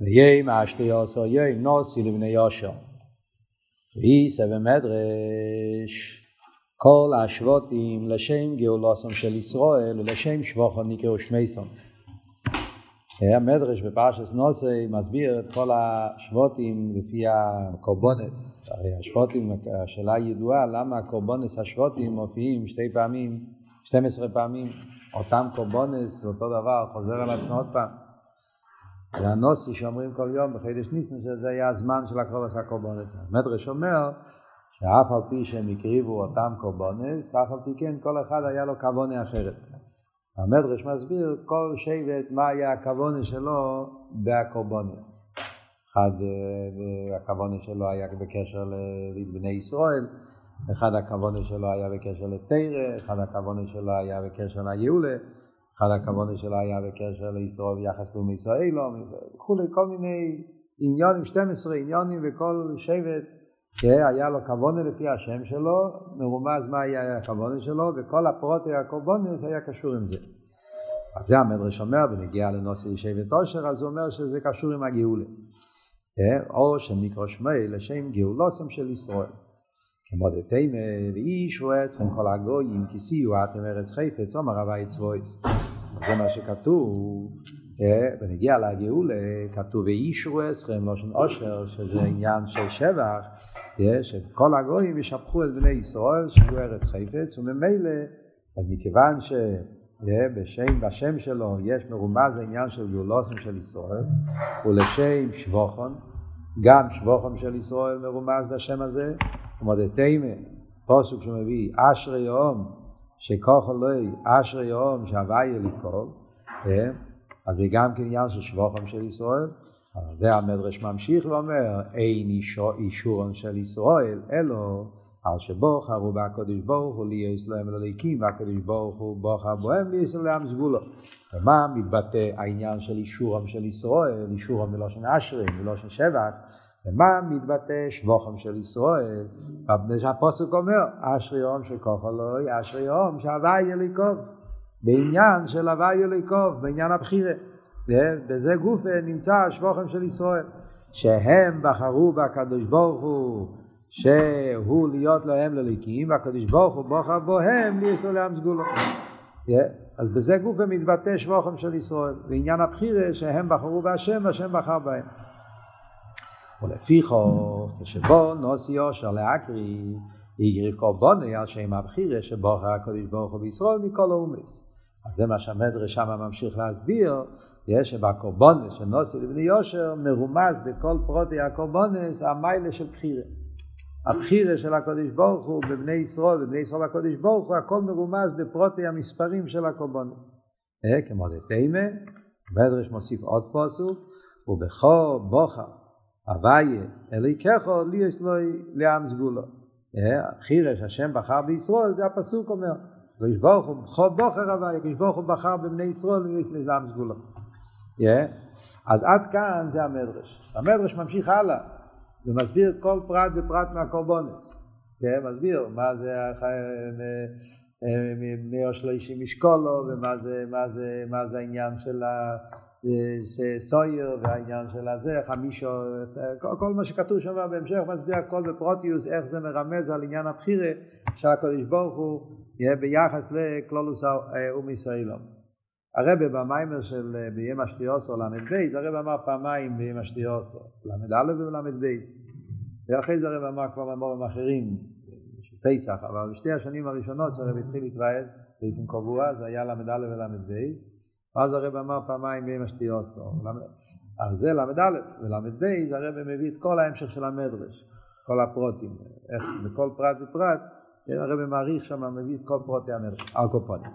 ויהי אשתי יוסו יום נוסי לבני יושר. ואיסא במדרש כל השבותים לשם גאולוסם של ישראל ולשם שבוכו נקראו שמיסון. המדרש בפרשס נוסי מסביר את כל השבותים לפי הקורבונס. הרי השבותים, השאלה ידועה למה הקורבונס השבותים מופיעים שתי פעמים, 12 פעמים, אותם קורבונס, אותו דבר, חוזר על עצמו עוד פעם. זה הנוסי שאומרים כל יום בחידש ניסן, שזה היה הזמן של הקרובס הקורבונס. המדרש אומר שאף על פי שהם הקריבו אותם קורבונס, אף על פי כן כל אחד היה לו כוונה אחרת. המדרש מסביר כל שבט מה היה הכוונה שלו בהקורבונס. אחד הכוונה שלו היה בקשר לבני ישראל, אחד הכוונה שלו היה בקשר לתרא, אחד הכוונה שלו היה בקשר ליהולה, אחד הכוונה שלו היה בקשר לישראל ביחס לאום ישראל, וכולי, כל מיני עניונים, 12 עניונים וכל שבט היה לו כוונה לפי השם שלו, מרומז מה היה הכוונה שלו, וכל הפרוטי הקורבונס היה קשור עם זה. אז זה המדרש אומר, בנגיע לנושא שבט עושר, אז הוא אומר שזה קשור עם הגאולה. או שנקרא שמי לשם גאולוסם של ישראל. כמו דתימה, ואיש רואה אצלכם כל הגויים, כי סיוע אתם ארץ חפץ, אומר רבי צבויס. זה מה שכתוב, בנגיע לגאולה, כתוב ואיש רואה אצלכם, לא של עושר, שזה עניין של שבח, שכל הגויים ישפכו את בני ישראל, שהוא ארץ חפץ, וממילא, אז מכיוון ש... בשם, בשם שלו יש מרומז העניין של גאולוסם של ישראל, ולשם שבוכון, גם שבוכון של ישראל מרומז בשם הזה, כמו דתימה, פוסק שמביא אשרי יום שכוח אלוהי, אשרי יום שהווי אליקוב, אז זה גם כן עניין של שבוכון של ישראל, זה המדרש ממשיך ואומר, אין אישורון של ישראל, אלו על שבוחרו בהקדוש ברוך הוא ליאס להם לליקים והקדוש ברוך הוא בוחר בוהם ליאס להם סגולו. ומה מתבטא העניין של אישורם של ישראל, אישורם מלושן אשרי, מלושן שבח, ומה מתבטא שבוחם של ישראל? הפוסק אומר, אשרי יום שכוח אלוהי, אשרי יום שהווי יליקוב. בעניין של הווי יליקוב, בעניין הבחירה. בזה גוף נמצא השבוחם של ישראל. שהם בחרו בקדוש ברוך הוא שהוא להיות להם לליקים, והקדוש ברוך הוא בוחר בוהם, לי יש לו לעם סגולו. אז בזה גוף מתבטא שבוכם של ישראל, בעניין הבחירה שהם בחרו בהשם והשם בחר בהם. ולפיכו, כשבו נוסי יושר להקריא, יגריב קורבוני על שם הבחירה שבוחר הקדוש ברוך הוא בישראל מכל האומץ. אז זה מה שהמדרש שם ממשיך להסביר, יש שבקורבונס נוסי לבני יושר מרומז בכל פרוטי הקורבונס המיילה של בחירה. הבחירה של הקודש ברוך הוא בבני ישראל, בבני ישראל הקודש ברוך הוא, הכל מרומז בפרוטי המספרים של הקורבנות. אה, כמו דתימה, מדרש מוסיף עוד פוסוק, ובכו בוכה אביה אליקחו לי יש לו לעם סגולו. אה, הבחירה שהשם בחר בישראל, זה הפסוק אומר. הקדוש ברוך הוא, בכו בוחר אביה, הקדוש ברוך הוא בחר בבני ישראל, לי יש לו לעם סגולו. אה, אז עד כאן זה המדרש. המדרש ממשיך הלאה. ומסביר כל פרט ופרט מהקורבונס. כן, מסביר מה זה מאה שלישי משקולו ומה זה, מה זה, מה זה העניין של הסויר והעניין של הזה, חמישו, כל, כל מה שכתוב שם בהמשך מסביר הכל בפרוטיוס, איך זה מרמז על עניין הבחירה שהקדוש ברוך הוא יהיה ביחס לכלולוס אום ישראלום. הרבה במיימר של ביום השתיוסו ל"ב, הרבה אמר פעמיים ביום השתיוסו, ל"א ול"ב. ואחרי זה הרב אמר כבר מאמורים אחרים, של פסח, אבל בשתי השנים הראשונות שהרב התחיל להתרעד באופן קבוע, זה היה ל"א ול"ב, ואז הרב אמר פעמיים ביום השתיוסו. אז זה ל"א ול"ב, הרב מביא את כל ההמשך של המדרש, כל הפרוטים, איך בכל פרט ופרט, הרב מעריך שם, מביא את כל פרוטי המדרש, על כל פרוטים.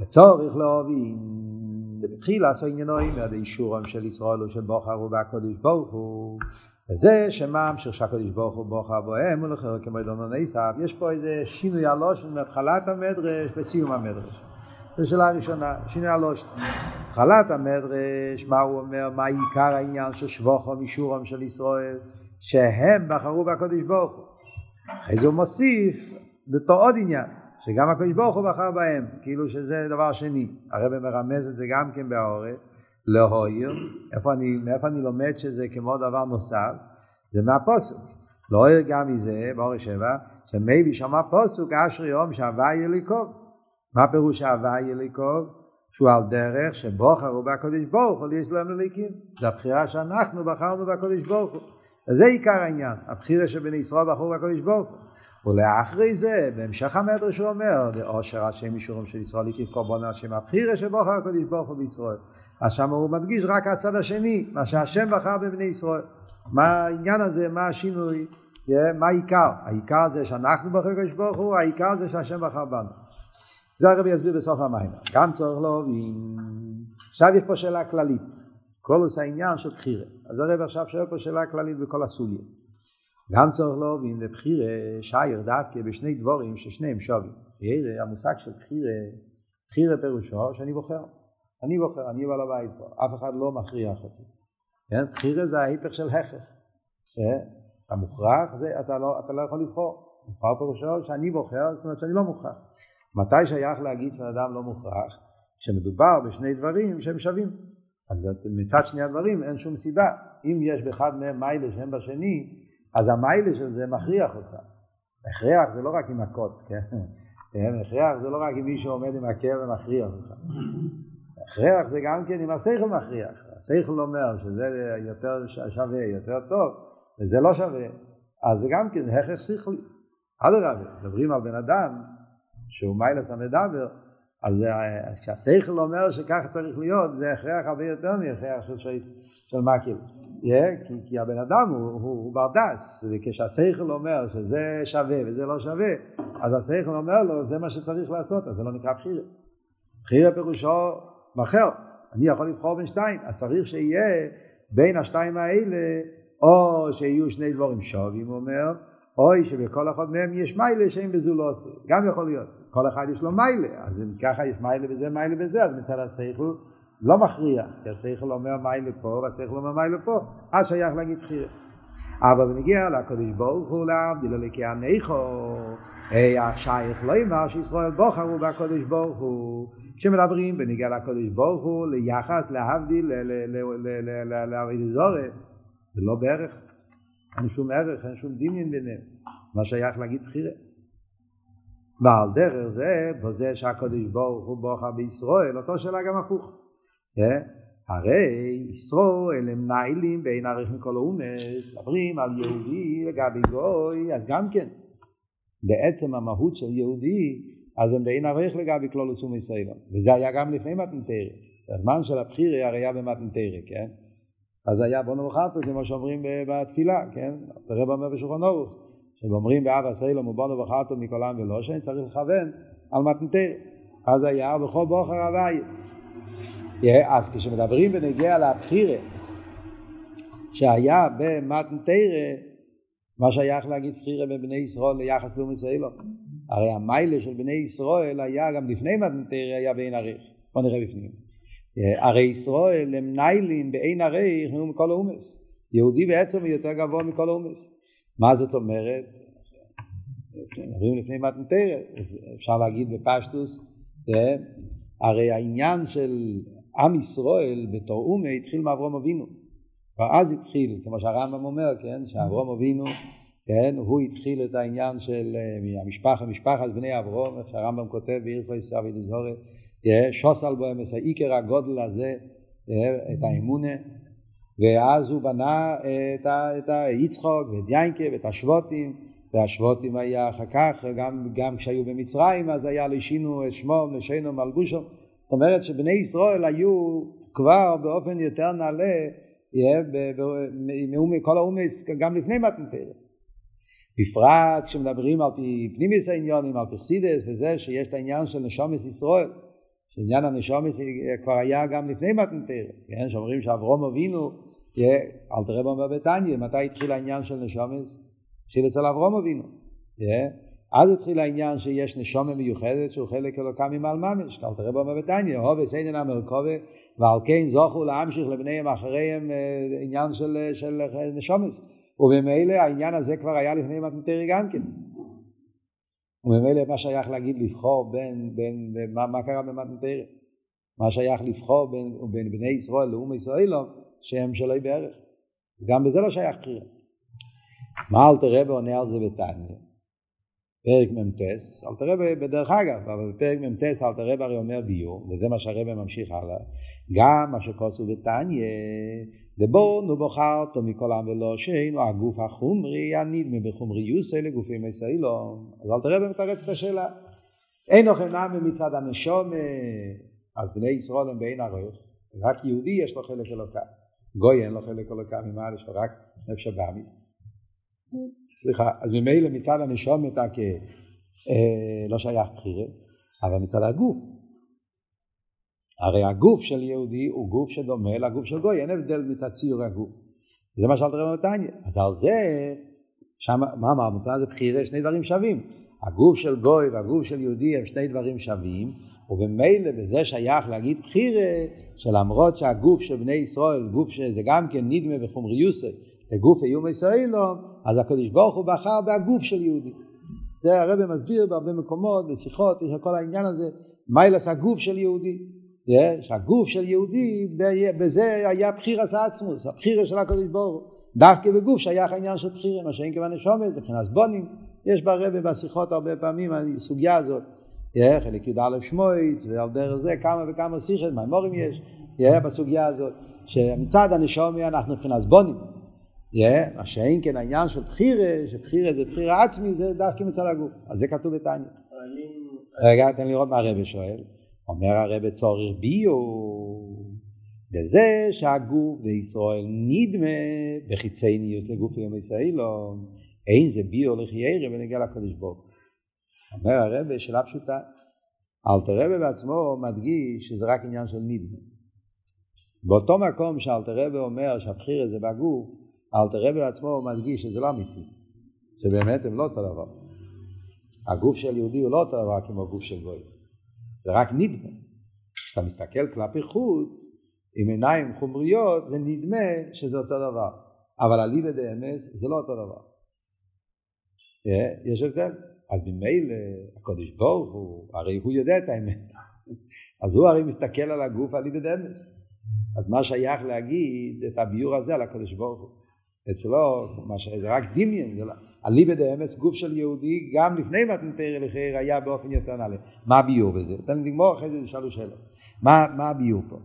וצורך להבין, בתחילה עשו עניינו עם אישורם של ישראל ושל בוחר ובקודש ברוך הוא, וזה שממשיך שהקדוש ברוך הוא בוחר בוהם ולכן כמו דונון עשיו, יש פה איזה שינוי הלושן מהתחלת המדרש לסיום המדרש. זו שאלה ראשונה, שינוי הלושן. התחלת המדרש, מה הוא אומר, מה עיקר העניין של שבוכו משורם של ישראל, שהם בחרו בקדוש ברוך הוא. אחרי זה הוא מוסיף בתור עוד עניין, שגם הקדוש ברוך הוא בחר בהם, כאילו שזה דבר שני. הרב מרמז את זה גם כן בעורף. להויר, איפה מאיפה אני לומד שזה כמו דבר נוסף? זה מהפוסוק. להויר גם מזה, באור שבע, שמייבי שמע פוסוק אשרי יום שהווה יליקוב. מה פירוש שהווה יליקוב? שהוא על דרך שבוחרו בקודש ברוך הוא ליסלם לליקים. זה הבחירה שאנחנו בחרנו בקודש ברוך הוא. וזה עיקר העניין, הבחירה שבני ישראל בחרו בקודש ברוך הוא. ולאחרי זה, בהמשך המדרש הוא אומר, לאושר השם אישורים של ישראל הקיף קורבן השם הבחירה שבוחר הקודש ברוך הוא בישראל. אז שם הוא מדגיש רק הצד השני, מה שהשם בחר בבני ישראל. מה העניין הזה, מה השינוי, מה העיקר? העיקר זה שאנחנו בחר הקודש ברוך הוא, העיקר זה שהשם בחר בנו. זה הרבי יסביר בסוף המים. גם צורך להבין. עכשיו יש פה שאלה כללית. כל עושה עניין של בחירה. אז הרב עכשיו שואל פה שאלה כללית בכל הסוגיה. גם צורך להבין לבחירה שייר דווקא בשני דבורים ששניהם שווים. יראה המושג של בחירה, בחירה פירושו שאני בוחר. אני בוחר, אני בעל הבית פה, אף אחד לא מכריח אותי. כן? בחירה זה ההיפך של הכרח. אתה מוכרח, זה, אתה, לא, אתה לא יכול לבחור. לבחור פירושו שאני בוחר, זאת אומרת שאני לא מוכרח. מתי שייך להגיד שבן אדם לא מוכרח? כשמדובר בשני דברים שהם שווים. אז מצד שני הדברים אין שום סיבה. אם יש באחד מהם מיילה שהם בשני, אז המיילה של זה מכריח אותך. הכרח זה לא רק עם מכות, כן? כן? הכרח זה לא רק אם מישהו עומד עם עקב ומכריח אותך. הכרח זה גם כן אם השכל מכריח. השכל אומר שזה יותר שווה, יותר טוב, וזה לא שווה. אז זה גם כן הכרח שכלי. אדרבה, מדברים על בן אדם שהוא מיילס המדבר, אז כשהשכל אומר שככה צריך להיות, זה הכרח הרבה יותר מהכרח של, של, של מקיל. Yeah, כי, כי הבן אדם הוא, הוא, הוא ברדס, וכשהשכל אומר שזה שווה וזה לא שווה, אז השכל אומר לו זה מה שצריך לעשות, אז זה לא נקרא בחירה. בחירה פירושו בחר, אני יכול לבחור בין שתיים, אז צריך שיהיה בין השתיים האלה, או שיהיו שני דבורים שווים, הוא אומר, אוי שבכל אחד מהם יש מיילה שאין בזו עושה, גם יכול להיות, כל אחד יש לו מיילה, אז אם ככה יש מיילה בזה, מיילה בזה, אז מצד השכל לא מכריע, כי השכל אומר מיילה פה והשכל אומר מיילה פה, אז שייך להגיד בחירה. אבל בנגיע לקדוש ברוך הוא להבדיל אלוקי הנכו, אך שייך לא יאמר שישראל בוחרו בקדוש ברוך הוא. כשמדברים בנגיע לקדוש ברוך הוא ליחס להבדיל לעבוד זורת, זה לא בערך, אין שום ערך, אין שום דמיין ביניהם, מה שייך להגיד בחירה. ועל דרך זה, בזה שהקדוש ברוך הוא בוחר בישראל, אותו שאלה גם הפוך. כן? הרי ישראל הם ניילים בין ערך מכל האומס, מדברים על יהודי לגבי גוי, אז גם כן, בעצם המהות של יהודי, אז הם בין ערך לגבי כלול עצום ישראל. וזה היה גם לפני מתנתרא. הזמן של הבחירה הרי היה במתנתרא, כן? אז היה בונו וחרטו, כמו שאומרים בתפילה, כן? תראה אומר בשולחן אורוך, שאומרים באב הסיילום ובונו וחרטו מכל עם ולא, שאני צריך לכוון על מתנתרא. אז היה בכל בוחר הוויה. אז כשמדברים בנגיע לבחירה שהיה במתנתרא, מה שייך להגיד בחירה בבני ישראל ליחס לאום ישראל? הרי המיילה של בני ישראל היה גם לפני מתנתרא היה בעין עריך. בוא נראה בפנים. הרי ישראל הם ניילים בעין עריך מכל האומס. יהודי בעצם הוא יותר גבוה מכל האומס. מה זאת אומרת? מדברים לפני מתנתרא, אפשר להגיד בפשטוס, הרי העניין של עם ישראל בתור אומה התחיל מאברום אבינו. ואז התחיל, כמו שהרמב"ם אומר, כן, שאברום אבינו, כן, הוא התחיל את העניין של המשפחה, משפחת בני אברום, איך שהרמב"ם כותב באירפו ישראל ודזהורת, שוס על בו אמס העיקר הגודל הזה, את האמונה, ואז הוא בנה את, ה, את היצחוק ואת יינקה ואת השבוטים, והשבוטים היה אחר כך, גם, גם כשהיו במצרים, אז היה לשינו את שמו, לשינו מלבושו, זאת אומרת שבני ישראל היו כבר באופן יותר נעלה מכל האומס גם לפני מתנתרת. בפרט כשמדברים על פי פנימיס העניונים, על פרסידס וזה שיש את העניין של נשומס ישראל, שעניין הנשומס כבר היה גם לפני מתנתרת, כן? שאומרים שאברום אבינו, אל תראה בו בביתניה, מתי התחיל העניין של נשומס? התחיל אצל אברום אבינו. אז התחיל העניין שיש נשומה מיוחדת שהוא חלק אלוקה ממעל ממש, כאן תראה בו בביתניה, הובה סיידן המרכובה, ועל כן זוכו להמשיך לבניהם אחריהם עניין של, של נשומס. ובמילא העניין הזה כבר היה לפני מתנתרי גם כן. וממילא מה שייך להגיד לבחור בין, בין, בין מה, מה קרה במתנתרי. מה שייך לבחור בין, בין בני ישראל לאום ישראל שהם שלא בערך. גם בזה לא שייך בחירה. מה אלתר רבי עונה על זה בתניא? פרק מ"ט, אלתר רבי, בדרך אגב, אבל בפרק מ"ט אלתר רבי הרי אומר ביור, וזה מה שהרבי ממשיך הלאה, גם מה שכוסו בתניא, דבונו בוחרתו מכל עם ולא שאינו הגוף החומרי הנדמה בחומרי יוסי לגופי מסיילום. אז אלתר רבי מתרץ את השאלה. אין אוכל נמי מצד הנשום, אז בני ישראל הם בעין ערוך, רק יהודי יש לו חלק אלוקה. גוי אין לו חלק אלוקה, לו רק נפש הבאמיס. סליחה, אז ממילא מצד הנשום אתה כ... אה, לא שייך בחירה, אבל מצד הגוף. הרי הגוף של יהודי הוא גוף שדומה לגוף של גוי, אין הבדל מצד ציור הגוף. זה מה שאלת רבי נתניה. אז על זה, שם, מה אמרנו? זה בחירה, שני דברים שווים. הגוף של גוי והגוף של יהודי הם שני דברים שווים, ובמילא בזה שייך להגיד בחירה, שלמרות שהגוף של בני ישראל, גוף שזה גם כן נדמה בחומריוסי, לגוף איום ישראלו, אז הקדוש ברוך הוא בחר בהגוף של יהודי. זה הרב מסביר בהרבה מקומות, בשיחות, יש כל העניין הזה, מיילס הגוף של יהודי. שהגוף של יהודי, בזה היה בחיר עשה עצמוס, הבחירה של הקדוש ברוך הוא. דווקא בגוף שייך העניין של בחירה, מה שאין כיוון נשומת, זה מבחינת בונים. יש ברבי בשיחות הרבה פעמים הסוגיה הזאת. חלק י"א שמואץ, ועל דרך זה כמה וכמה שיחות, מימורים יש, בסוגיה הזאת, שמצד הנשומי אנחנו מבחינת בונים. מה שאין כן העניין של בחירה, שבחירה זה בחירה עצמי, זה דווקא מצד הגוף. אז זה כתוב בתניא. רגע, תן לראות מה הרבי שואל. אומר הרבי צורך ביו, בזה שהגוף בישראל נדמה בחיצי ניוס לגוף יום ישראלו, אין זה ביו לחיירה ונגיע לקדוש ברוך אומר הרבי שאלה פשוטה, אלתר רבי בעצמו מדגיש שזה רק עניין של נדמה. באותו מקום שאלתר רבי אומר שהבחירה זה בגוף, אלתר רבי בעצמו מדגיש שזה לא אמיתי, שבאמת הם לא אותו דבר. הגוף של יהודי הוא לא אותו דבר כמו גוף של גוי, זה רק נדמה. כשאתה מסתכל כלפי חוץ, עם עיניים חומריות, זה נדמה שזה אותו דבר. אבל אליבא דאמס זה לא אותו דבר. יש הבדל. אז ממילא הקודש ברוך הוא, הרי הוא יודע את האמת. אז הוא הרי מסתכל על הגוף אליבא דאמס. אז מה שייך להגיד את הביור הזה על הקודש ברוך הוא? אצלו, זה רק דמיין, זה לא... אליבא דאמס, גוף של יהודי, גם לפני מתנתר לחיר, היה באופן יותר נעלה. מה הביור בזה? תן לי לגמור, אחרי זה נשאלו שאלות. מה, מה הביור פה?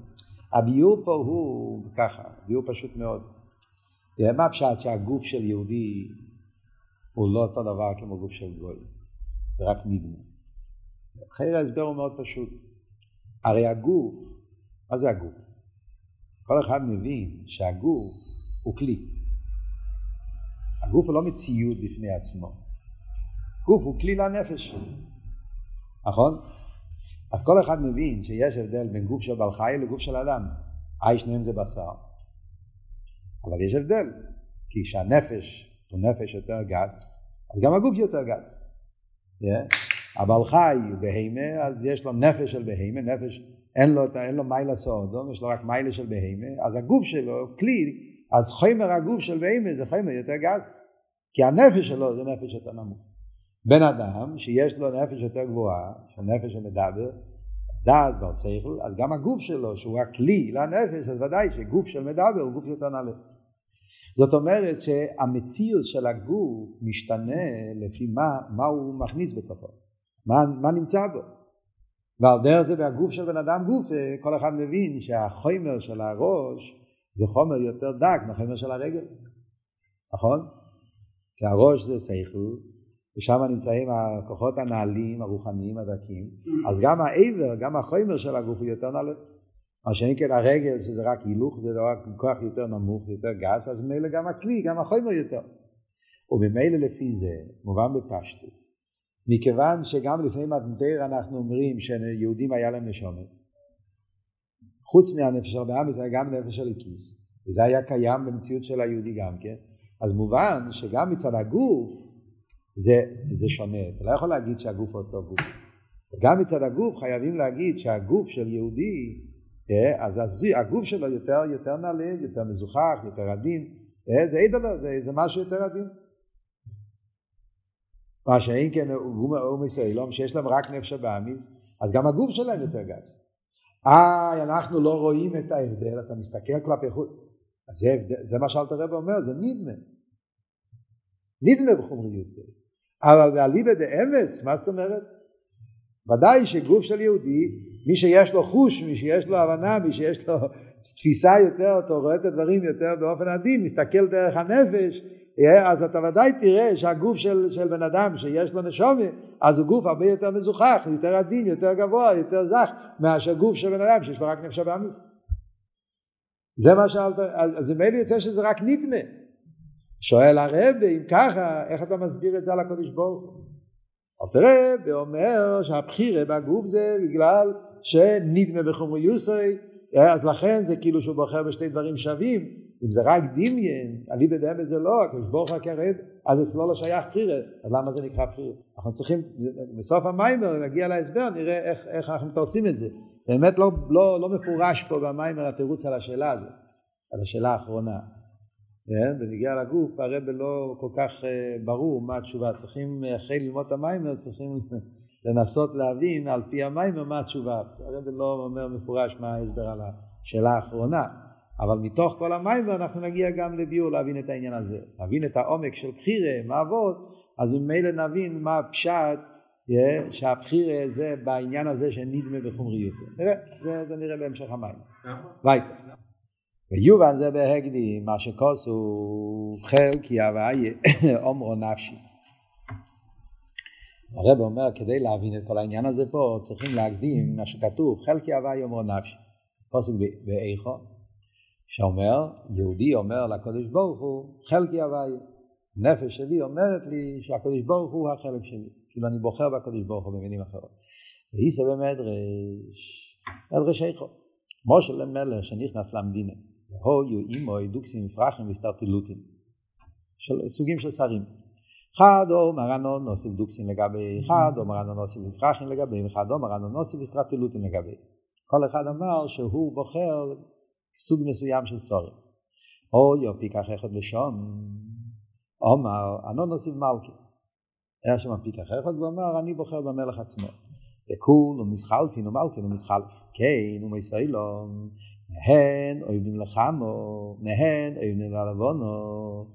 הביור פה הוא ככה, ביור פשוט מאוד. מה פשט שהגוף של יהודי הוא לא אותו דבר כמו גוף של גוי, זה רק נדמה. אחרי ההסבר הוא מאוד פשוט. הרי הגוף, מה זה הגוף? כל אחד מבין שהגוף הוא כלי. הגוף הוא לא מציאות בפני עצמו. גוף הוא כלי לנפש נכון? אז כל אחד מבין שיש הבדל בין גוף של בעל חי לגוף של אדם. אי שניהם זה בשר. אבל יש הבדל, כי כשהנפש הוא נפש יותר גס, אז גם הגוף יותר גס. הבעל חי הוא בהימה, אז יש לו נפש של בהימה, נפש, אין לו, אין לו מיילה סעודו, יש לו רק מיילה של בהימה, אז הגוף שלו, כלי, אז חומר הגוף של בהימה זה חומר יותר גס, כי הנפש שלו זה נפש יותר נמוך. בן אדם שיש לו נפש יותר גבוהה, של נפש שמדבר, דעת בר שכל, אז גם הגוף שלו, שהוא הכלי לנפש, אז ודאי שגוף של מדבר הוא גוף יותר נעלה. זאת אומרת שהמציאות של הגוף משתנה לפי מה, מה הוא מכניס בתוכו, מה, מה נמצא בו. ועל דרך זה בהגוף של בן אדם גוף, כל אחד מבין שהחומר של הראש זה חומר יותר דק מהחומר של הרגל, נכון? כי הראש זה שכל, ושם נמצאים הכוחות הנעלים, הרוחניים, הדקים, אז גם העבר, גם החומר של הגוף הוא יותר נעלה. מה שאין כן הרגל, שזה רק הילוך, זה רק כוח יותר נמוך, יותר גס, אז ממילא גם הכלי, גם החומר יותר. וממילא לפי זה, מובן בפשטוס, מכיוון שגם לפני מתנתר אנחנו אומרים שיהודים היה להם נשומת, חוץ מהנפש בעם זה היה גם נפש של הכיס, וזה היה קיים במציאות של היהודי גם כן, אז מובן שגם מצד הגוף זה, זה שונה, אתה לא יכול להגיד שהגוף אותו גוף. גם מצד הגוף חייבים להגיד שהגוף של יהודי אז הגוף שלו יותר, יותר נעלה, יותר מזוכח, יותר עדין, אה, זה אידלו, זה, זה משהו יותר עדין. מה שאין כן הוא מישראלום שיש להם רק נפש הבאמיס, אז גם הגוף שלהם יותר גס. אה, אנחנו לא רואים את ההבדל, אתה מסתכל כלפי חוץ. אז זה, זה מה שאלתר רב אומר, זה נדמה. נדמה בחומריות זה. אבל באליבא דאמס, מה זאת אומרת? ודאי שגוף של יהודי, מי שיש לו חוש, מי שיש לו הבנה, מי שיש לו תפיסה יותר, אתה רואה את הדברים יותר באופן עדין, מסתכל דרך הנפש, אז אתה ודאי תראה שהגוף של, של בן אדם שיש לו נשומה, אז הוא גוף הרבה יותר מזוכח, יותר עדין, יותר גבוה, יותר זך, מאשר גוף של בן אדם שיש לו רק נפש הבאמיס. זה מה שאלת, אז, ממילא יוצא שזה רק נדמה. שואל הרב, אם ככה, איך אתה מסביר את זה על הקדוש ברוך הוא? תראה, ואומר שהבחירה בגוף זה בגלל שנדמה בחומריוסי, אז לכן זה כאילו שהוא בוחר בשתי דברים שווים, אם זה רק דמיין, אני בדעה בזה לא, הקדוש ברוך הוא כרד, אז אצלו לא שייך בחירה, אז למה זה נקרא בחירה? אנחנו צריכים, בסוף המיימר נגיע להסבר, נראה איך, איך אנחנו מתרצים את זה. באמת לא, לא, לא מפורש פה במיימר התירוץ על השאלה הזאת, על השאלה האחרונה. כן? ונגיע לגוף, הרב לא כל כך אה, ברור מה התשובה. צריכים, אחרי ללמוד את המיימר, צריכים לנסות להבין על פי המיימר מה התשובה. הרב לא אומר מפורש מה ההסבר על השאלה האחרונה. אבל מתוך כל המיימר אנחנו נגיע גם לביור להבין את העניין הזה. להבין את העומק של בחירה, מה אבות, אז ממילא נבין מה הפשט yeah, שהבחירה זה בעניין הזה שנדמה בחומריות. נראה, זה, זה נראה בהמשך המים. ביתה. ויובן זה בהקדים, מה שכוסו חלקי הוויה אומרו נפשי. הרב אומר, כדי להבין את כל העניין הזה פה, צריכים להקדים מה שכתוב, חלקי הוויה אומרו נפשי. פוסק באיכו, שאומר, יהודי אומר לקדוש ברוך הוא, חלקי הוויה. נפש שלי אומרת לי שהקדוש ברוך הוא החלק שלי. כאילו אני בוחר בקדוש ברוך הוא במילים אחרות. ואיסא במדרש, מדרש איכו. משה למלך שנכנס למדינה. הויו אימוי דוקסים מפרחים וסטרטילוטים. של, סוגים של שרים. אחד או מרנו נוסיף דוקסים לגבי אחד, או מרנו נוסיף מפרחים לגבי אחד, או מרנו נוסיף וסטרטילוטים לגבי. כל אחד אמר שהוא בוחר סוג מסוים של סורים. או יופי כך אחד לשון, אומר, אנו נוסיף מלכי. היה שם פיקח אחד ואומר, אני בוחר במלך עצמו. וכול ומסחלפין ומלכין ומסחלף. כן, ומסוילום, מהן אויבים לחמו, מהן אויבים ללבונו,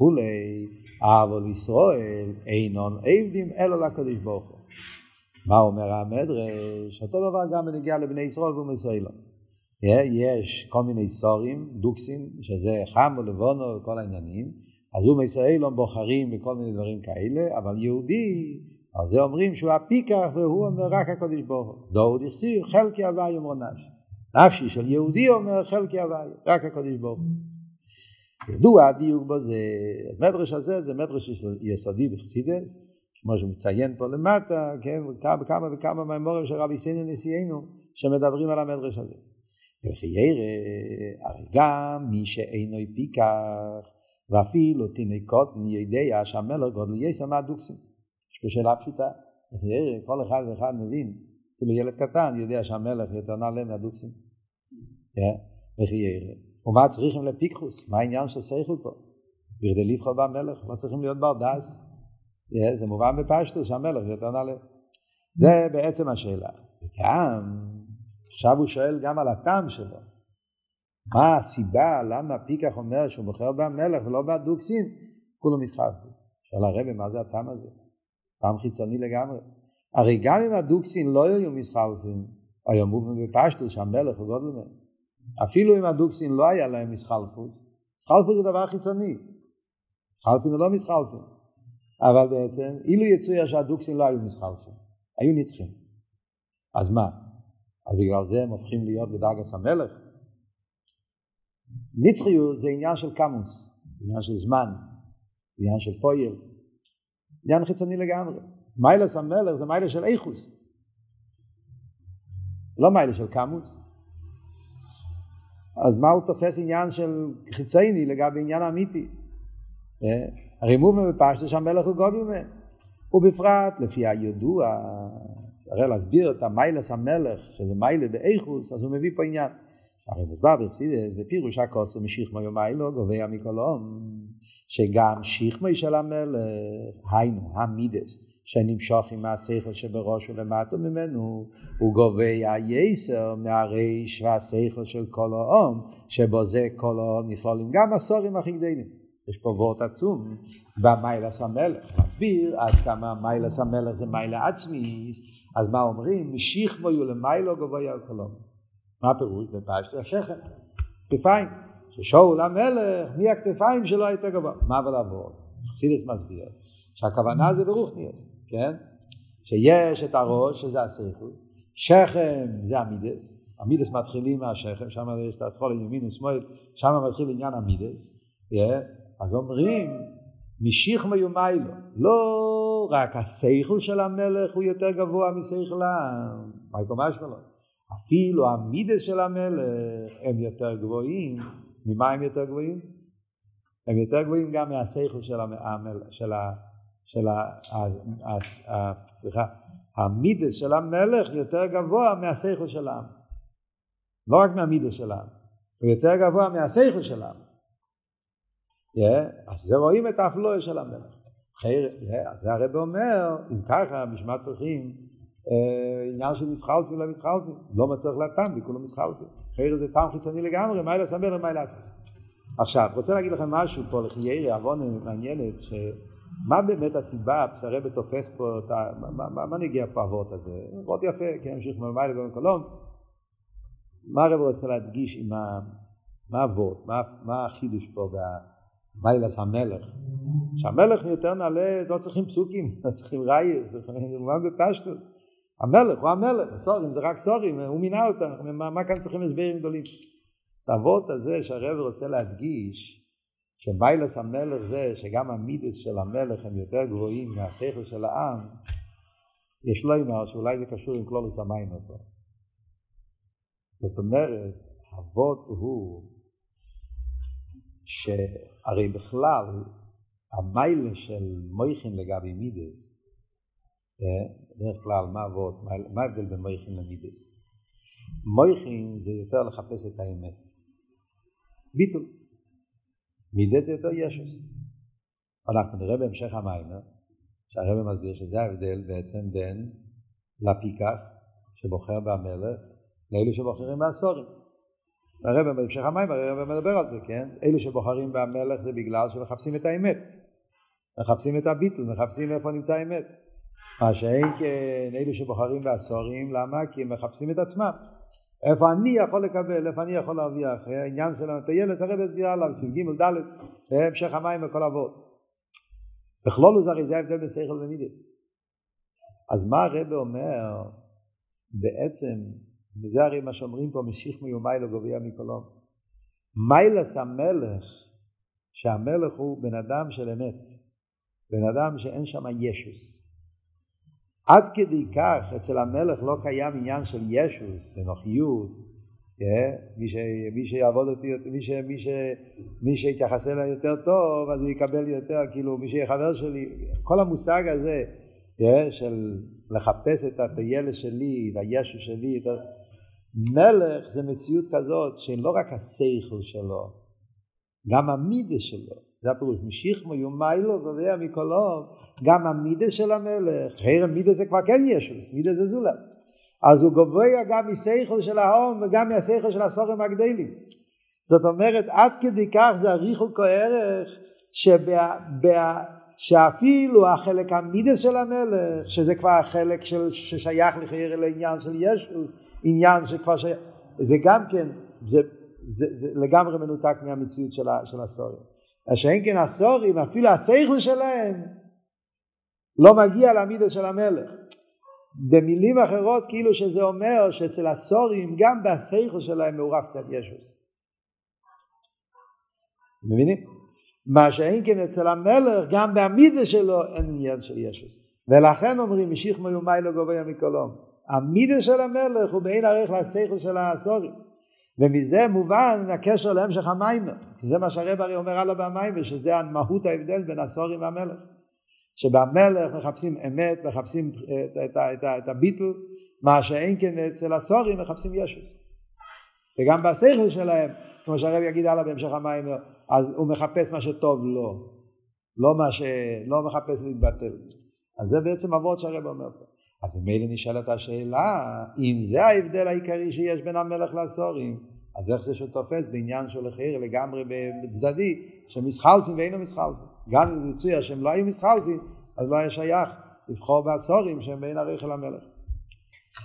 כולי, אבל ישראל אינון עבדים אלא לקדוש ברוך הוא. מה אומר המדרש? אותו דבר גם בנגיע לבני ישראל ומסוילום. יש כל מיני סורים, דוקסים, שזה חם ולבונו וכל העניינים, אז הוא מסוילום בוחרים בכל מיני דברים כאלה, אבל יהודי, על זה אומרים שהוא הפיקח והוא אומר רק הקדוש ברוך הוא. דוד החסיר חלקי הוואי אמרו נפשי. נפשי של יהודי אומר חלקי הוואי, רק הקדוש ברוך הוא. ידוע הדיוק בו זה, המדרש הזה זה מדרש יסודי בחסידס, כמו שמציין פה למטה, כן, כמה וכמה מהמורים של רבי סינן נשיאנו, שמדברים על המדרש הזה. וכי ירא, הרי גם מי שאינו פיקח, ואפילו תינוקות יודע שהמלך גודל יסע מהדוקסים. יש פה שאלה פשוטה, וכי ירא, כל אחד ואחד מבין, אפילו ילד קטן יודע שהמלך יותר נעלה מהדוקסים. וכי ירא. ומה צריכים לפיקחוס? מה העניין של שכל פה? בכדי לבחור במלך, לא צריכים להיות בר דס. זה מובן בפשטוס שהמלך יותר נעלה. זה בעצם השאלה. וגם, עכשיו הוא שואל גם על הטעם שלו. מה הסיבה, למה פיקח אומר שהוא בוחר במלך ולא בדוקסין? כולו מסחרתי. שואל הרבי, מה זה הטעם הזה? טעם חיצוני לגמרי. הרי גם אם הדוקסין לא היו מסחלפים, היו מובן בפשטוס שהמלך הוא גודל מהם. אפילו אם הדוקסין לא היה להם מסחלפות, מסחלפות זה דבר חיצוני. מסחלפים זה לא מסחלפים. אבל בעצם, אילו יצויה שהדוקסין לא היו מסחלפים, היו נצחים. אז מה? אז בגלל זה הם הופכים להיות בדרגת המלך? נצחיות זה עניין של קמוס, עניין של זמן, עניין של פויל, עניין חיצוני לגמרי. מיילס המלך זה מיילס של איכוס, לא מיילס של קמוס. אז מה הוא תופס עניין של חיצייני לגבי עניין אמיתי? הרי מובן בפשטו שהמלך הוא גודל מהם. ובפרט לפי הידוע, הרי להסביר את המיילס המלך, שזה מיילה באיכוס, אז הוא מביא פה עניין. הרי מוסבר ברסידס, בפירוש הכוסו משיחמו יומיילו גובע מכל שגם שיחמו של המלך, היינו, המידס, שנמשוך מהשכל שבראש ולמטה ממנו, הוא גובה היסר מהריש והשכל של כל האום, שבו זה כל האום נכלולים גם הסורים הכי גדולים. יש פה וורט עצום במיילס המלך, מסביר עד כמה מיילס המלך זה מיילה עצמי, אז מה אומרים? משיך בו יהיו למיילו גבוה על כלום. מה הפירוש? בפשט השכם, כתפיים. ששאול המלך, מי הכתפיים שלו הייתה גבוה? מה ולעבור? חסידס מסביר שהכוונה זה ברוכניאס, כן? שיש את הראש, שזה השכל, שכם זה המידס, המידס מתחילים מהשכם, שם יש את עם ימין ושמאל, שם מתחיל עניין המידס. אז אומרים, משיך מיומיילו, לא רק השכל של המלך הוא יותר גבוה משכל העם, מה יקום משמעו? אפילו המידס של המלך הם יותר גבוהים, ממה הם יותר גבוהים? הם יותר גבוהים גם מהשכל של, המל, של, ה, של ה, ה, ה, ה, סליחה, המידס של המלך יותר גבוה מהשכל של העם. לא רק מהמידס של העם, הוא יותר גבוה מהשכל של העם. Yeah, אז זה רואים את האפלואה של המלך. חיר, yeah, אז הרב אומר, אם ככה, בשביל צריכים אה, עניין של מסחלפים לא מסחלפים, לא מצריך זה כולו מסחלפים. חיר זה טעם חיצוני לגמרי, מה לעשות המלך, מה לעשות. עכשיו, רוצה להגיד לכם משהו פה לחיירי עוון מעניינת, שמה באמת הסיבה, פסרבה תופס פה, את ה... מה, מה, מה נגיע פה אבות הזה? מאוד יפה, כן, המשיך ממיילה גם קולון. מה הרב רוצה להדגיש עם ה... מה אבות, מה, מה החידוש פה במיילס המלך? שהמלך יותר נעלה, לא צריכים פסוקים, לא צריכים רייס, נלמד בפשטוס. המלך הוא המלך, סורים זה רק סורים, הוא מינה אותם, מה, מה כאן צריכים הסברים גדולים? האבות הזה שהרב רוצה להדגיש, שמיילס המלך זה שגם המידס של המלך הם יותר גבוהים מהשכל של העם, יש לו אמר שאולי זה קשור עם כלולוס המים אותו. זאת אומרת, אבות הוא שהרי בכלל המיילה של מויכין לגבי מידס, אה, בדרך כלל מה אבות, מה ההבדל בין מויכין למידס? מויכין זה יותר לחפש את האמת. ביטול. מידה זה יותר ישוס. אנחנו נראה בהמשך המיימר, שהרבא מסביר שזה ההבדל בעצם בין לפיקח שבוחר במלך לאלו שבוחרים בעשורים. הרבא בהמשך המיימר, הרבא מדבר על זה, כן? אלו שבוחרים במלך זה בגלל שמחפשים את האמת. מחפשים את הביטול, מחפשים איפה נמצא האמת. מה שאין כן אלו שבוחרים בעשורים, למה? כי הם מחפשים את עצמם. איפה אני יכול לקבל, איפה אני יכול להרוויח, העניין של המטיילת, הרב הסביר עליו, סביב ג' ד', המשך המים וכל אבות. בכלול זה הרי זה ההבדל בין שכל ומידס. אז מה הרב אומר בעצם, וזה הרי מה שאומרים פה, משיך מיומי לא גביע מקולום. מיילס המלך, שהמלך הוא בן אדם של אמת, בן אדם שאין שם ישוס. עד כדי כך אצל המלך לא קיים עניין של ישוס, אנוכיות, כן? מי, ש, מי שיעבוד אותי, מי, ש, מי, ש, מי שיתייחס אליי יותר טוב אז הוא יקבל יותר, כאילו מי שיהיה חבר שלי, כל המושג הזה כן? של לחפש את הטיילס שלי, את הישו שלי. מלך זה מציאות כזאת שלא רק השכל שלו, גם המידה שלו. זה הפירוש, משיחמו יומיילו גובע מקולו, גם המידה של המלך, חייר מידה זה כבר כן ישוס, מידה זה זולס. אז הוא גובע גם מסייכל של ההום וגם מהסייכל של הסורים הגדלים. זאת אומרת, עד כדי כך זה הריחוק הערך שבה, בה, שאפילו החלק המידה של המלך, שזה כבר החלק של, ששייך לחייר לעניין של ישוס, עניין שכבר שייך, זה גם כן, זה, זה, זה לגמרי מנותק מהמציאות של, של הסורים. שאין כן הסורים, אפילו השכל שלהם, לא מגיע למידה של המלך. במילים אחרות כאילו שזה אומר שאצל הסורים גם בשכל שלהם מעורב קצת ישוס. מבינים? מה שאין כן אצל המלך גם במידה שלו אין עניין של ישוס. ולכן אומרים משיך מיומי לא גובה מקולום. המידה של המלך הוא בעין ערך לשכל של הסורים. ומזה מובן הקשר להמשך המיימר. זה מה שהרב הרי אומר הלאה במיימר, שזה מהות ההבדל בין הסורים והמלך. שבמלך מחפשים אמת, מחפשים את, את, את, את הביטל, מה שאין כן אצל הסורים מחפשים ישוס. וגם בשכל שלהם, כמו שהרב יגיד הלאה בהמשך המיימר, אז הוא מחפש מה שטוב לו, לא מה ש... לא מחפש להתבטל. אז זה בעצם אבות שהרב אומר פה. אז ממילא נשאלת השאלה, אם זה ההבדל העיקרי שיש בין המלך לסורים, אז איך זה שהוא תופס בעניין של החיר לגמרי בצדדי, שמסחלפים ואינו מסחלפים. גם אם יצויר שהם לא היו מסחלפים, אז לא היה שייך לבחור בעשורים שהם בין הריח למלך.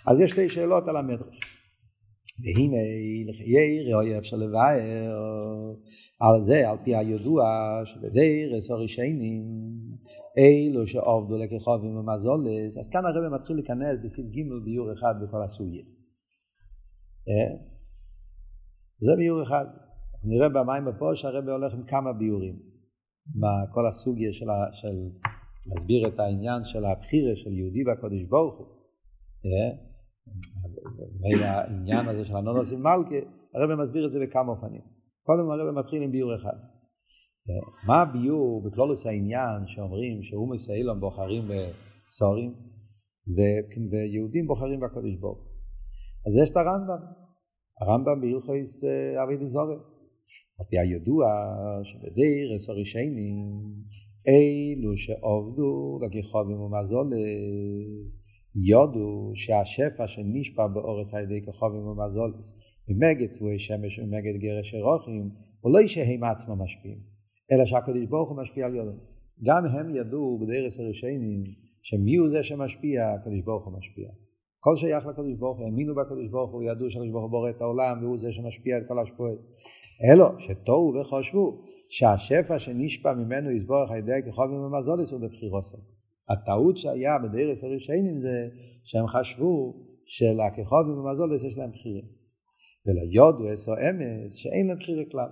אז יש שתי שאלות על המדרש. והנה לחיי ראוי אפשר לבאר על זה, על פי הידוע שבדי רסור ישנים אילו שעובדו לככובים ומזולס, אז כאן הרב מתחיל להיכנס בסעיף ג' ביור אחד בכל הסוגיה. זה ביור אחד. נראה במים פה שהרב הולך עם כמה ביורים. בכל הסוגיה של, של להסביר את העניין של הבחירה של יהודי בקודש ברוך הוא. העניין הזה של הנונוס עם מלכה, הרב מסביר את זה בכמה אופנים. קודם הרב מתחיל עם ביור אחד. מה הביור בכלולוס העניין שאומרים שהוא מסעילון בוחרים בסורים ויהודים בוחרים בקודש ברוך אז יש את הרמב"ם, הרמב"ם בהלכויס אבי דזורי. על פי הידוע שבדיר עשר ישנים אלו שעובדו לככובים ומזולס יודו שהשפע שנשפע באורץ על ידי כוכבים ומזולס ממגד תבואי שמש ומגד גרש אירוכים הוא לא שהם עצמם משפיעים אלא שהקדוש ברוך הוא משפיע על יודו גם הם ידעו בדרס הראשונים שמי הוא זה שמשפיע הקדוש ברוך הוא משפיע כל שייך לקדוש ברוך הוא, האמינו בקדוש ברוך הוא, ידעו שהקדוש ברוך הוא בורא את העולם והוא זה שמשפיע את כל השפועות. אלו שתוהו וחושבו שהשפע שנשפע ממנו יסבורך על ידי כחובים ומזולס הוא בבחירוסו. הטעות שהיה בדרס הראשונים זה שהם חשבו שלכחובים ומזולס יש להם בחירים. ולא יודו אסו אמת שאין להם בחירה כלל.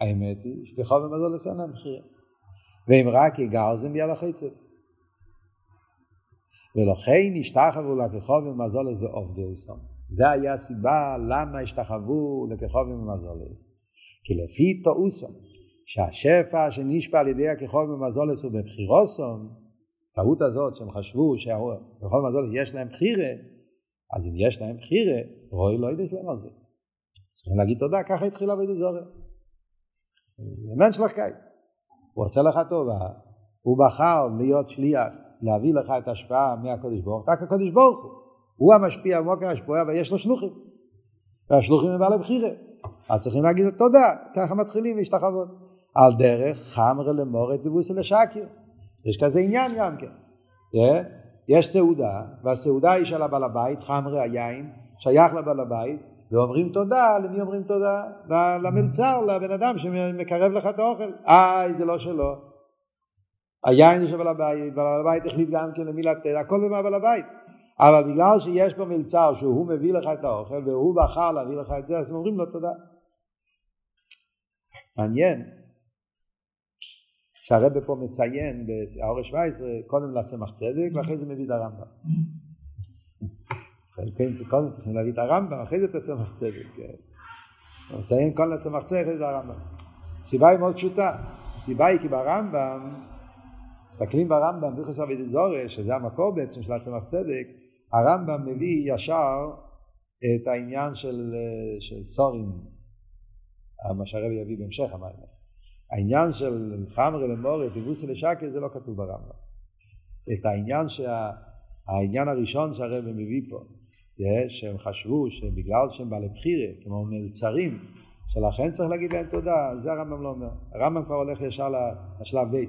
האמת היא שכחובים ומזולס אין להם בחירה. ואם רק יגר זה מיד החצב. ולכן השתחוו לכחובים ומזולס ועובדו אסום. זה היה הסיבה למה השתחוו לכחובים ומזולס. כי לפי תאוסום, שהשפע שנשפע על ידי הכחובים ומזולס הוא בבחירוסום, הטעות הזאת שהם חשבו שבכל מזולס יש להם בחירה, אז אם יש להם בחירה, רואי לא ידעס להם על זה. צריכים להגיד תודה, ככה התחילה עבודת זורם. זה מן שלך קייט. הוא עושה לך טובה, הוא בחר להיות שליח, להביא לך את ההשפעה מהקודש ברוך, רק הקודש ברוך הוא. הוא המשפיע, מוקר השפועה, ויש לו שלוחים. והשלוחים הם בעלי בחירה. אז צריכים להגיד לו תודה, ככה מתחילים להשתחוות. על דרך חמרה למורת דבוסה לשקר. יש כזה עניין גם כן. Yeah. יש סעודה, והסעודה היא של הבעל הבית, חמרה היין, שייך לבעל הבית, ואומרים תודה, למי אומרים תודה? למלצר, לבן אדם שמקרב לך את האוכל. איי, זה לא שלו. היין זה של בעל הבית, בעל הבית החליט גם כן למי לתת, הכל מהבעל הבית. אבל בגלל שיש פה מלצר שהוא מביא לך את האוכל והוא בחר להביא לך את זה, אז אומרים לו תודה. מעניין שהרבא פה מציין באור 17 קודם לצמח צדק ואחרי זה מביא את הרמב"ם. כן, קודם צריכים להביא את הרמב"ם, אחרי זה את הצמח צדק. כן. הוא מציין קודם לצמח צדק, אחרי זה את הרמב"ם. הסיבה היא מאוד פשוטה. הסיבה היא כי ברמב"ם, מסתכלים ברמב"ם, ביחס אבי דזורי, שזה המקור בעצם של הצמח צדק, הרמב"ם מביא ישר את העניין של, של סורים, מה שהרבי יביא בהמשך המים. העניין של חמרי למורי, טיבוסי לשקר, זה לא כתוב ברמב"ם. את העניין שה... העניין הראשון שהרבי מביא פה, שהם חשבו שבגלל שהם בעלי בחירה, כמו מלצרים, שלכן צריך להגיד להם תודה, זה הרמב"ם לא אומר. הרמב"ם כבר הולך ישר לשלב ב',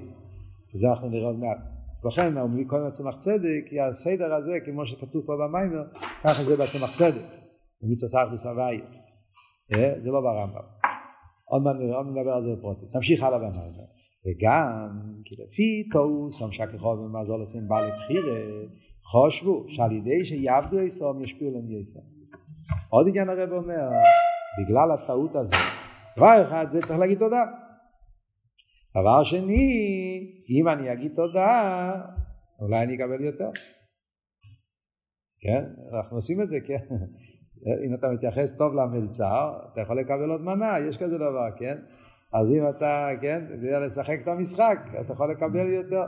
וזה אנחנו נראה עוד מעט. לכן הוא מביא קודם לצמח צדק, כי הסדר הזה, כמו שכתוב פה במיימר, ככה זה בצמח צדק, במצווה סחדוס הוואי. זה לא ברמב"ם. עוד מעט נדבר על זה בפרוטי. תמשיך הלאה במיימר. וגם, כי לפי תוס, המשק יכול במזול לשים בעלי בחירה, חושבו שעל ידי שיעבדו יסום ישפיעו להם יסום. עוד עניין הרב אומר, בגלל הטעות הזאת, דבר אחד זה צריך להגיד תודה. דבר שני, אם אני אגיד תודה, אולי אני אקבל יותר. כן? אנחנו עושים את זה, כן? אם אתה מתייחס טוב למלצר, אתה יכול לקבל עוד מנה, יש כזה דבר, כן? אז אם אתה, כן, יודע לשחק את המשחק, אתה יכול לקבל יותר.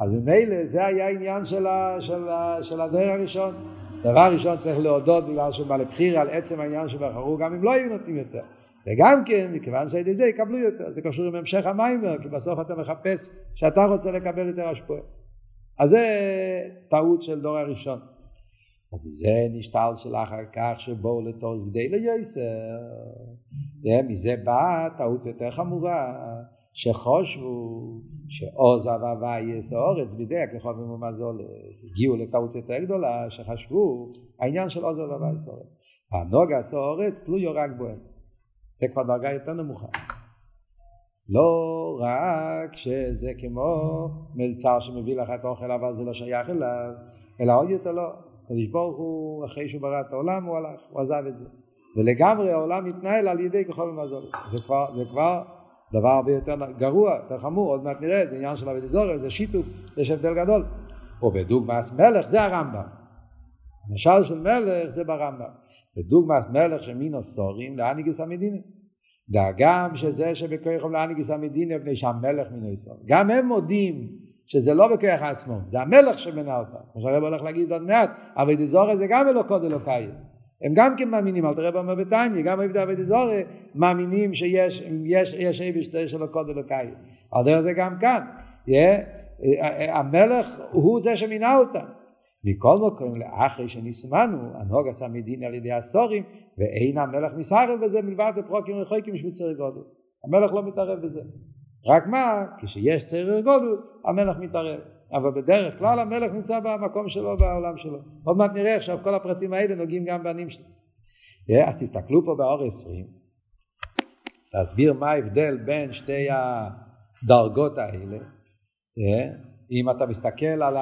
אז ממילא זה היה העניין של, של, של הדרך הראשון. דבר ראשון צריך להודות בגלל שהם בעלי בחירה על עצם העניין שבחרו, גם אם לא היו נותנים יותר. וגם כן, מכיוון שעל ידי זה יקבלו יותר. זה קשור עם המשך המיימר, כי בסוף אתה מחפש שאתה רוצה לקבל יותר השפועה. אז זה טעות של דור הראשון. ומזה נשתל של אחר כך שבואו לתור כדי ליוסר. מזה באה טעות יותר חמורה, שחושבו שעוז אבווייס האורץ בידי הכחובים ומזולס. הגיעו לטעות יותר גדולה, שחשבו העניין של עוז אבווייס האורץ. הנוגס האורץ תלויו רק בוהם. זה כבר דרגה יותר נמוכה. לא רק שזה כמו מלצר שמביא לך את האוכל אבל זה לא שייך אליו, אלא עוד יותר לא. הקדוש ברוך הוא, אחרי שהוא ברא את העולם, הוא הלך, הוא עזב את זה. ולגמרי העולם מתנהל על ידי ככל ומזול. זה כבר, זה כבר דבר הרבה יותר גרוע, יותר חמור, עוד מעט נראה, זה עניין של אבי דזורי, זה שיתוף, יש הבדל גדול. ובדוגמאס מלך זה הרמב"ם. המשל של מלך זה ברמב"ם. בדוגמאס מלך שמינו סורים לאניגס המדיני. דאגם שזה שבכוחם לאניגס המדיני, מפני שהמלך מינו ישראל. גם הם מודים שזה לא בכוח עצמו, זה המלך שמנה אותם. כמו שהרב הולך להגיד עוד מעט, אבל דזורי זה גם אלוקות אלוקאי. הם גם כן מאמינים, אל תראה אומר בתניא, גם עבדי אבי דזורי מאמינים שיש יש, יש אבי של אלוקות אלוקאי. על דרך זה גם כאן. המלך הוא זה שמינה אותם. מכל מקום לאחרי שנסמנו, הנהוג עשה מדין על ידי הסורים, ואין המלך מסחרב בזה מלבד בפרוקים רחוקים משום צעיר גודל. המלך לא מתערב בזה. רק מה, כשיש צעיר גודל, המלך מתערב. אבל בדרך כלל המלך נמצא במקום שלו, בעולם שלו. עוד מעט נראה עכשיו כל הפרטים האלה נוגעים גם בנים שלו. Yeah, אז תסתכלו פה באור 20, להסביר מה ההבדל בין שתי הדרגות האלה. Yeah, אם אתה מסתכל על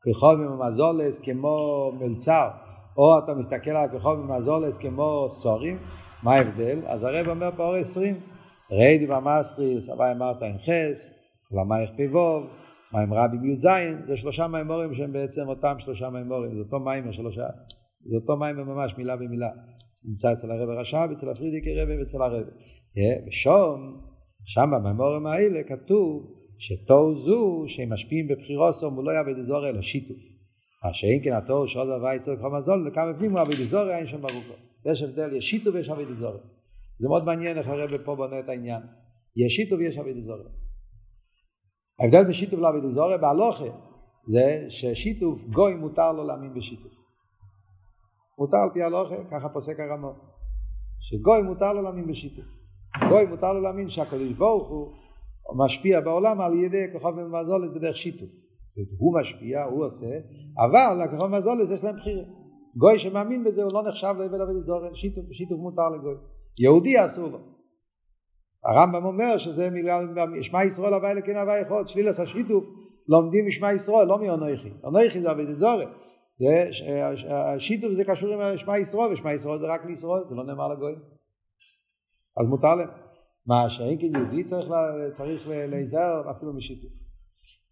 הכחובים ומזולס כמו מלצר, או אתה מסתכל על הכחובים ומזולס כמו סורים, מה ההבדל? אז הרב אומר באור 20, ריידי במסרי, סבי אמרת אין חס, למה יכפי ווב, מים רבים י"ז, זה שלושה מימורים שהם בעצם אותם שלושה מימורים, זה אותו מיימר שלושה, זה אותו מיימר ממש מילה במילה, נמצא אצל הרב הרש"ב, אצל הפרידיקי רבי ואצל הרב. ושום, שם במימורים האלה כתוב שתוהו זו שהם משפיעים בבחירוסו מולו יעבד אזור אלא שיתוף. מה שאין כן התוהו שעוז הווי צורך חמזול, וכמה פנים הוא עבד אזור אין שם ברוקו. יש הבדל, יש שיתוף ויש עבד אזור. זה מאוד מעניין איך הרב פה בונה את העניין. יש שיתוף ויש עבד אזור. ההבדל בין שיתוף לעבוד זורי בהלוכה זה ששיתוף גוי מותר לו להאמין בשיתוף. מותר על פי הלוכה, ככה פוסק הרמות. שגוי מותר לו להאמין בשיתוף. גוי מותר לו להאמין שהקדוש ברוך הוא משפיע בעולם על ידי כוכב ומזולת בדרך שיתוף. הוא משפיע, הוא עושה, אבל לכוכב ומזולת יש להם בחירה. גוי שמאמין בזה הוא לא נחשב לעבד עבד זורי, שיתוף, שיתוף מותר לגוי. יהודי אסור לו. הרמב"ם אומר שזה מילה, שמע ישראל הווי אלוקים הווי אחד, שלילס השיתוף, לומדים משמע ישראל, לא מאונכי. אונכי זה אבי דזורי. השיתוף זה קשור עם שמע ישראל, ושמע ישראל זה רק לישראל, זה לא נאמר לגויים. אז מותר להם. מה שאין כן יהודי צריך, צריך להיזהר אפילו משיתוף.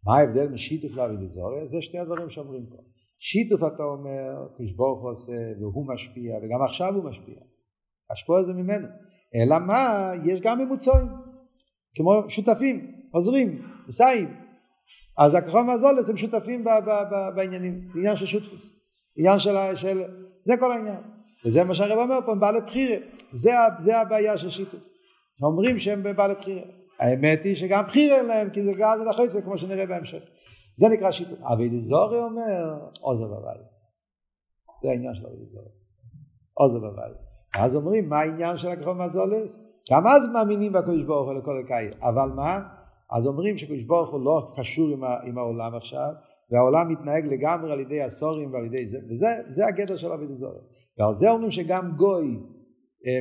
מה ההבדל משיתוף לאבי דזורי? זה שני הדברים שאומרים פה. שיתוף אתה אומר, כשברוך עושה, והוא משפיע, וגם עכשיו הוא משפיע. השפוע זה ממנו. אלא מה, יש גם ממוצעים, כמו שותפים, עוזרים, מסייעים. אז הכחול מהזולס הם שותפים ב- ב- ב- בעניינים, עניין של שותפוס, עניין של, של... זה כל העניין. וזה מה שהרב אומר פה, הם בעלי בחירה. זה, זה הבעיה של שיתוף. אומרים שהם בעלי בחירה. האמת היא שגם בחירה אין להם, כי זה גז ולחצה, כמו שנראה בהמשך. זה נקרא שיתוף. אבי דזורי אומר, עוזר בבית. זה העניין של אבי דזורי. עוזר בבית. אז אומרים, מה העניין של הכחול מזולס? גם אז מאמינים בקדוש ברוך הוא לכל הקאי, אבל מה? אז אומרים שקדוש ברוך הוא לא קשור עם, עם העולם עכשיו, והעולם מתנהג לגמרי על ידי הסורים ועל ידי זה, וזה הגדר של אבי דזורי. ועל זה אומרים שגם גוי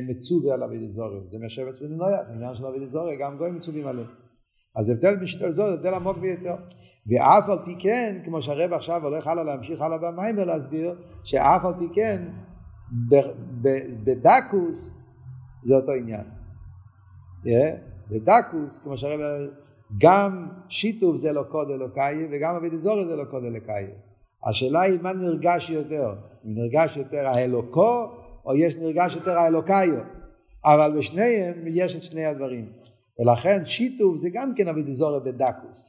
מצווה על אבי דזורי, זה מהשבט בני נויח, העניין של אבי דזורי, גם גוי מצווים עליהם. אז הבדל בשיטה זו, הבדל עמוק ביותר. ואף על פי כן, כמו שהרב עכשיו הולך הלאה להמשיך הלאה במים ולהסביר, שאף על פי כן, בדקוס זה אותו עניין. בדקוס, כמו שהרב גם שיתוף זה לא קוד אלוקאי וגם אבי דזורי זה לא קוד אלוקאי. השאלה היא מה נרגש יותר, אם נרגש יותר האלוקו או יש נרגש יותר האלוקאיו, אבל בשניהם יש את שני הדברים. ולכן שיתוף זה גם כן אבי דזורי בדקוס.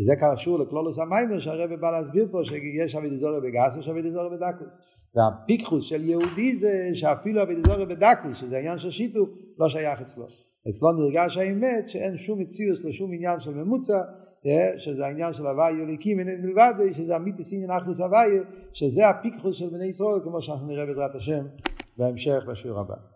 וזה קשור לכלולוס המיימר שהרבא בא להסביר פה שיש אבי דזורי בגס ויש אבי דזורי בדקוס. והפיקחוס של יהודי זה שאפילו אבידזורי בדקוס, שזה העניין של שיתוף, לא שייך אצלו. אצלו נרגש האמת שאין שום מציאוס לשום עניין של ממוצע, שזה העניין של הוואי יוליקים מלבד, שזה אמיתיס עניין אחדוס הוואי, שזה הפיקחוס של בני ישראל, כמו שאנחנו נראה בעזרת השם בהמשך בשיעור הבא.